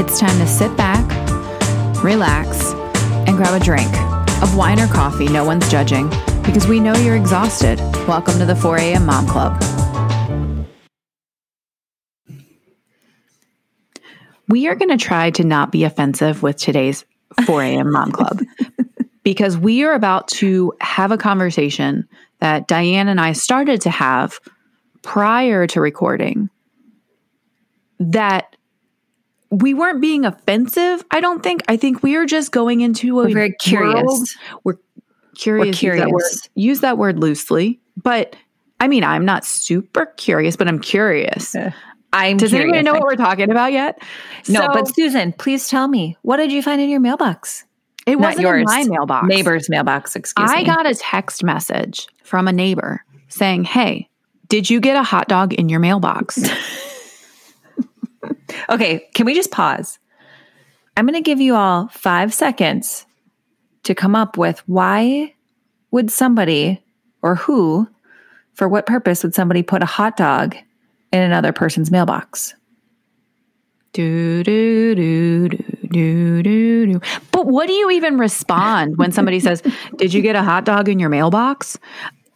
it's time to sit back, relax, and grab a drink of wine or coffee. No one's judging because we know you're exhausted. Welcome to the 4 a.m. Mom Club. We are going to try to not be offensive with today's 4 a.m. Mom Club because we are about to have a conversation that Diane and I started to have prior to recording that we weren't being offensive, I don't think. I think we are just going into a We're very curious. world- We're curious. We're Use that, word, curious. use that word loosely. But I mean, I'm not super curious, but I'm curious. I'm Does curious. anybody know what we're talking about yet? No, So, but Susan, please tell me what did you find in your mailbox? it not wasn't yours. in my mailbox. Neighbor's mailbox. Excuse I me. I got a text message from a neighbor saying, Hey, did you get a hot dog in your mailbox? Okay, can we just pause? I'm going to give you all five seconds to come up with why would somebody or who, for what purpose would somebody put a hot dog in another person's mailbox? do, do, do, do, do, do, do. But what do you even respond when somebody says, Did you get a hot dog in your mailbox?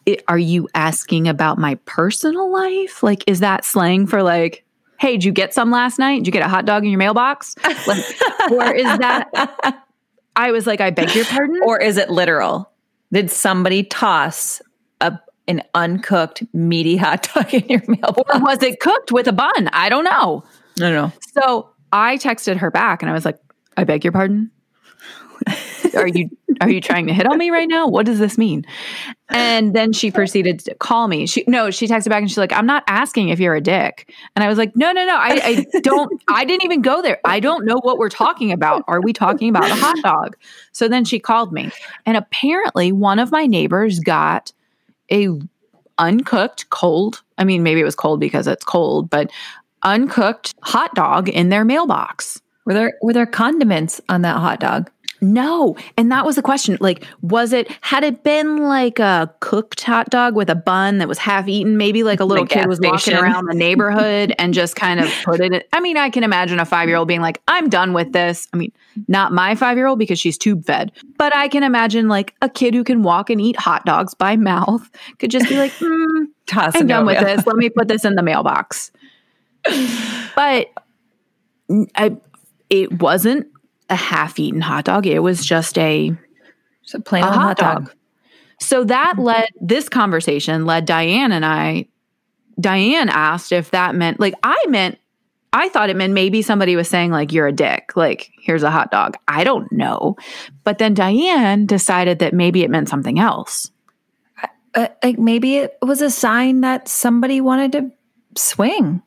I- are you asking about my personal life? Like, is that slang for like, Hey, did you get some last night? Did you get a hot dog in your mailbox? Like, or is that, I was like, I beg your pardon? Or is it literal? Did somebody toss a, an uncooked meaty hot dog in your mailbox? or was it cooked with a bun? I don't know. no, no. So I texted her back and I was like, I beg your pardon. Are you are you trying to hit on me right now? What does this mean? And then she proceeded to call me. She no, she texted back and she's like, I'm not asking if you're a dick. And I was like, no, no, no. I, I don't I didn't even go there. I don't know what we're talking about. Are we talking about a hot dog? So then she called me. And apparently one of my neighbors got a uncooked, cold. I mean, maybe it was cold because it's cold, but uncooked hot dog in their mailbox. Were there were there condiments on that hot dog? No. And that was the question. Like, was it, had it been like a cooked hot dog with a bun that was half eaten? Maybe like a little Like kid was walking around the neighborhood and just kind of put it in. I mean, I can imagine a five year old being like, I'm done with this. I mean, not my five year old because she's tube fed, but I can imagine like a kid who can walk and eat hot dogs by mouth could just be like, hmm, Toss I'm done with mail- this. Let me put this in the mailbox. But I, it wasn't a half-eaten hot dog. It was just a, plain a old hot dog. So that led this conversation led Diane and I. Diane asked if that meant like I meant. I thought it meant maybe somebody was saying like you're a dick. Like here's a hot dog. I don't know. But then Diane decided that maybe it meant something else. Uh, like maybe it was a sign that somebody wanted to swing.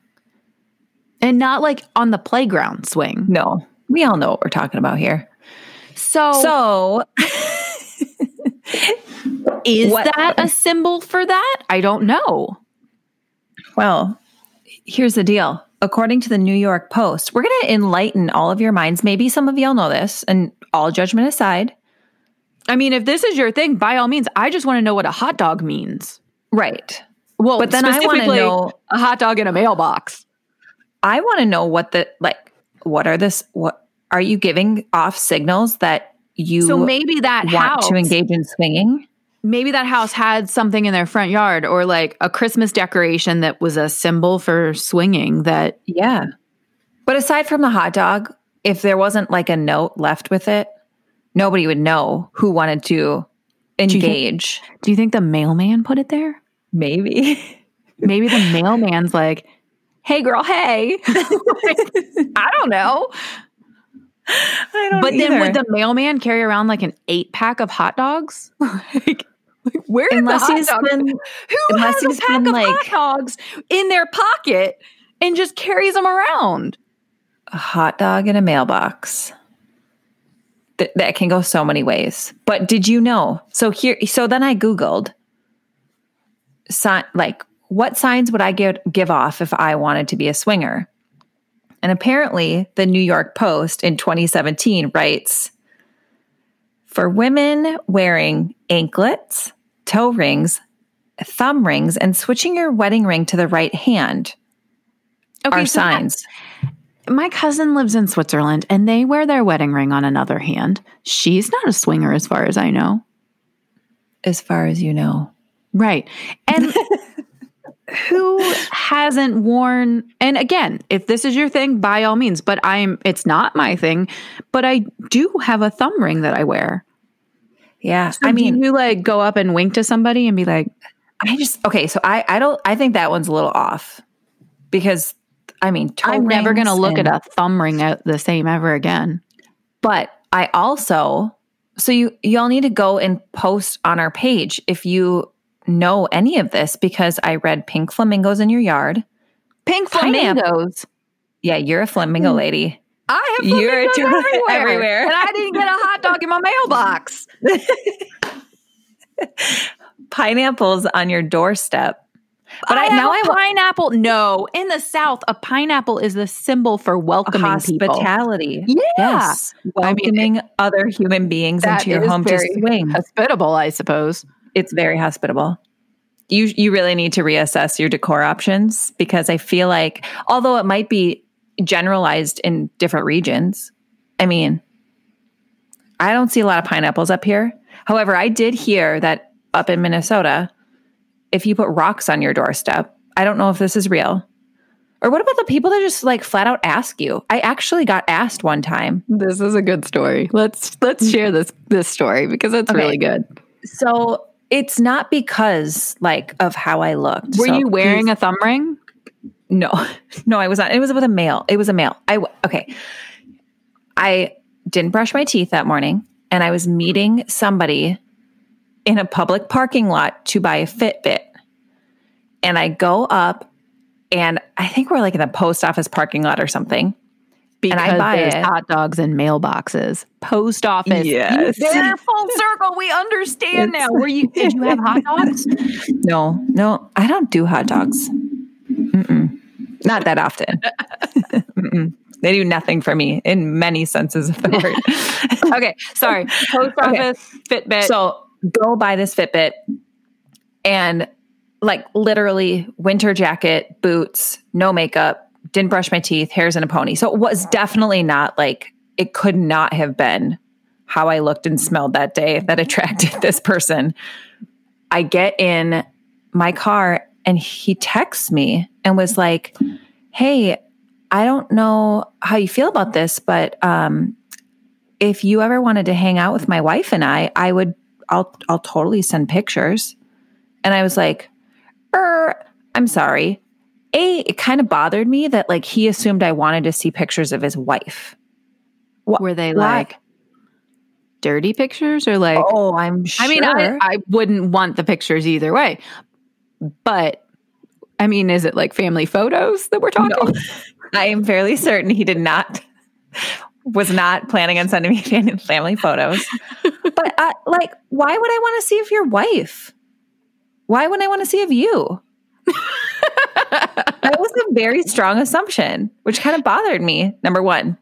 And not like on the playground swing. No, we all know what we're talking about here. So, So, is what- that a symbol for that? I don't know. well, here's the deal. According to the New York Post, we're going to enlighten all of your minds. Maybe some of y'all know this, and all judgment aside. I mean, if this is your thing, by all means, I just want to know what a hot dog means. Right. Well, But then I wanna know- a hot dog in a mailbox. I want to know what the, like, what are this, what are you giving off signals that you So maybe that want house, to engage in swinging? maybe that house had something in their front yard, or like a Christmas decoration that was a symbol for swinging. That Yeah. But aside from the hot dog, if there wasn't like a note left with it, nobody would know who wanted to you think- engage. do you think the mailman put it there? Maybe. Maybe the mailman's like, "Hey, girl, hey." I don't know. I don't But then would the mailman carry around like an eight pack of hot dogs? like, like, where unless the hot he's dogs been Who Unless has a pack been, of like- hot dogs in their pocket and just carries them around? a hot dog in a mailbox. Th- that can go so many ways. But did you know? So here so then I googled sign like what signs would I give give off if I wanted to be a swinger? And apparently, the New York Post in 2017 writes for women wearing anklets, toe rings, thumb rings, and switching your wedding ring to the right hand are so signs. my cousin lives in Switzerland and they wear their wedding ring on another hand. She's not a swinger as far as I know. As far as you know. Right. And who hasn't worn and again, if this is your thing, by all means, but I'm it's not my thing, but I do have a thumb ring that I wear. Yeah. So I mean, you like go up and wink to somebody and be like, I just okay, so I I don't I think that one's a little off because I mean, I'm never going to look and, at a thumb ring out the same ever again. But I also so you y'all need to go and post on our page if you know any of this because I read pink flamingos in your yard. Pink flamingos. Yeah, you're a flamingo hmm. lady. I have you're a everywhere. everywhere. and I didn't get a hot dog in my mailbox. Pineapples on your doorstep. But I, I now I pineapple. No, in the South, a pineapple is the symbol for welcoming hospitality. People. Yeah, yes. welcoming I mean, other human beings into your home to swing. Hospitable, I suppose. It's very hospitable. You you really need to reassess your decor options because I feel like although it might be generalized in different regions, I mean, I don't see a lot of pineapples up here. However, I did hear that up in Minnesota, if you put rocks on your doorstep, I don't know if this is real. Or what about the people that just like flat out ask you? I actually got asked one time. This is a good story. Let's let's share this this story because it's okay. really good. So it's not because like of how I looked. Were so you wearing a thumb ring? No, no, I was not. It was with a male. It was a male. I okay. I didn't brush my teeth that morning, and I was meeting somebody in a public parking lot to buy a Fitbit. And I go up, and I think we're like in the post office parking lot or something. Because and I buy there's it. hot dogs in mailboxes. Post office. Yes. They're full circle. We understand it's, now. Were you did you have hot dogs? No, no, I don't do hot dogs. Mm-mm. Not that often. they do nothing for me in many senses of the word. okay, sorry. Post office, okay. Fitbit. So go buy this Fitbit and like literally winter jacket, boots, no makeup, didn't brush my teeth, hairs in a pony. So it was definitely not like it could not have been how I looked and smelled that day that attracted this person. I get in my car and he texts me and was like, Hey, I don't know how you feel about this, but um, if you ever wanted to hang out with my wife and I, I would, I'll, I'll totally send pictures. And I was like, er, I'm sorry. A, it kind of bothered me that like he assumed I wanted to see pictures of his wife. Were they why? like dirty pictures or like? Oh, I'm sure. I mean, I, I wouldn't want the pictures either way. But I mean, is it like family photos that we're talking? No. I am fairly certain he did not was not planning on sending me family photos. but uh, like, why would I want to see of your wife? Why would I want to see of you? That was a very strong assumption, which kind of bothered me. Number one.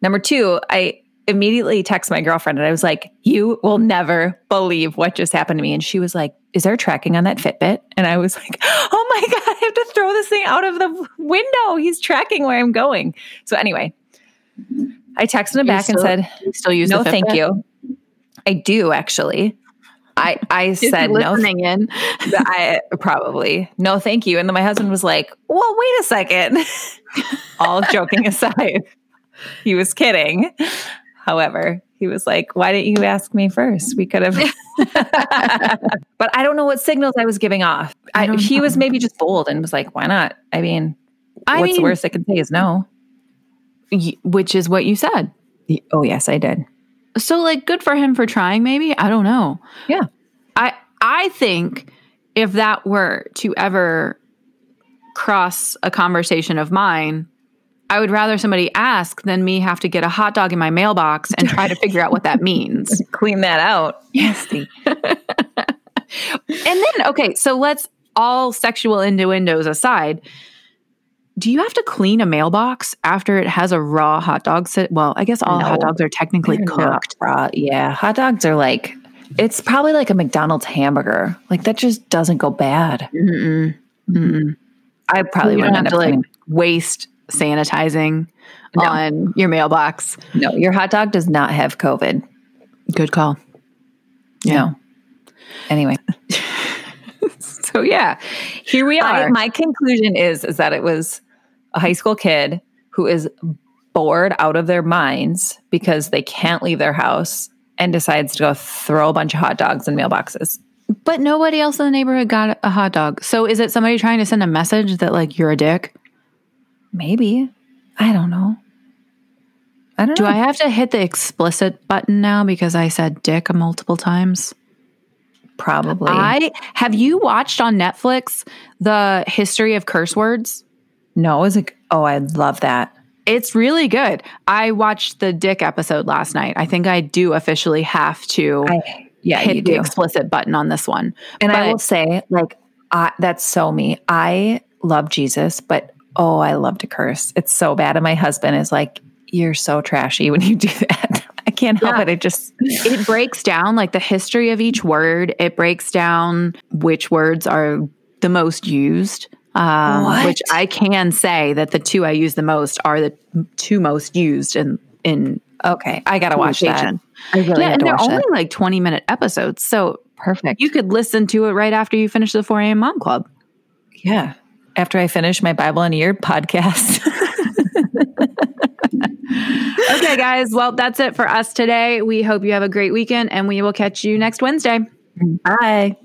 Number two, I immediately text my girlfriend and I was like, You will never believe what just happened to me. And she was like, Is there tracking on that Fitbit? And I was like, Oh my God, I have to throw this thing out of the window. He's tracking where I'm going. So, anyway, I texted him back still, and said, Still use No, thank you. I do actually. I, I said no. in. I probably no, thank you. And then my husband was like, "Well, wait a second. All joking aside, he was kidding. However, he was like, Why didn't you ask me first? We could have. but I don't know what signals I was giving off. I, he was maybe just bold and was like, Why not? I mean, I what's mean, the worst I can say is no. Which is what you said. Oh, yes, I did. So, like, good for him for trying, maybe? I don't know. Yeah. I I think if that were to ever cross a conversation of mine, I would rather somebody ask than me have to get a hot dog in my mailbox and try to figure out what that means. Clean that out. Nasty. and then, okay, so let's all sexual innuendos aside. Do you have to clean a mailbox after it has a raw hot dog? Sit? Well, I guess all no, hot dogs are technically cooked. Raw. Yeah, hot dogs are like it's probably like a McDonald's hamburger. Like that just doesn't go bad. Mm-mm. Mm-mm. I probably wouldn't have to like waste sanitizing No. on your mailbox. No, your hot dog does not have COVID. Good call. No. Anyway, So yeah, here we are. I, my conclusion is is that it was a high school kid who is bored out of their minds because they can't leave their house and decides to go throw a bunch of hot dogs in mailboxes. but nobody else in the neighborhood got a hot dog. So is it somebody trying to send a message that like you're a dick? Maybe. I don't know. I don't Do know. I have to hit the explicit button now because I said dick multiple times? Probably. I have you watched on Netflix the history of curse words? No, it was like, oh, I love that. It's really good. I watched the dick episode last night. I think I do officially have to I, yeah, hit the do. explicit button on this one. And I will say, like, I, that's so me. I love Jesus, but oh, I love to curse. It's so bad. And my husband is like, you're so trashy when you do that. I can't help Yeah. it. It just, it breaks down like the history of each word. It breaks down which words are the most used. Um, which I can say that the two I use the most are the two most used in in okay, I got to watch that. I really Yeah, and they're only like twenty minute episodes, so Perfect. you could listen to it right after you finish the four a.m. Mom Club. yeah. After I finish my Bible in a year podcast. Okay, guys. Well, that's it for us today. We hope you have a great weekend, and we will catch you next Wednesday. Bye.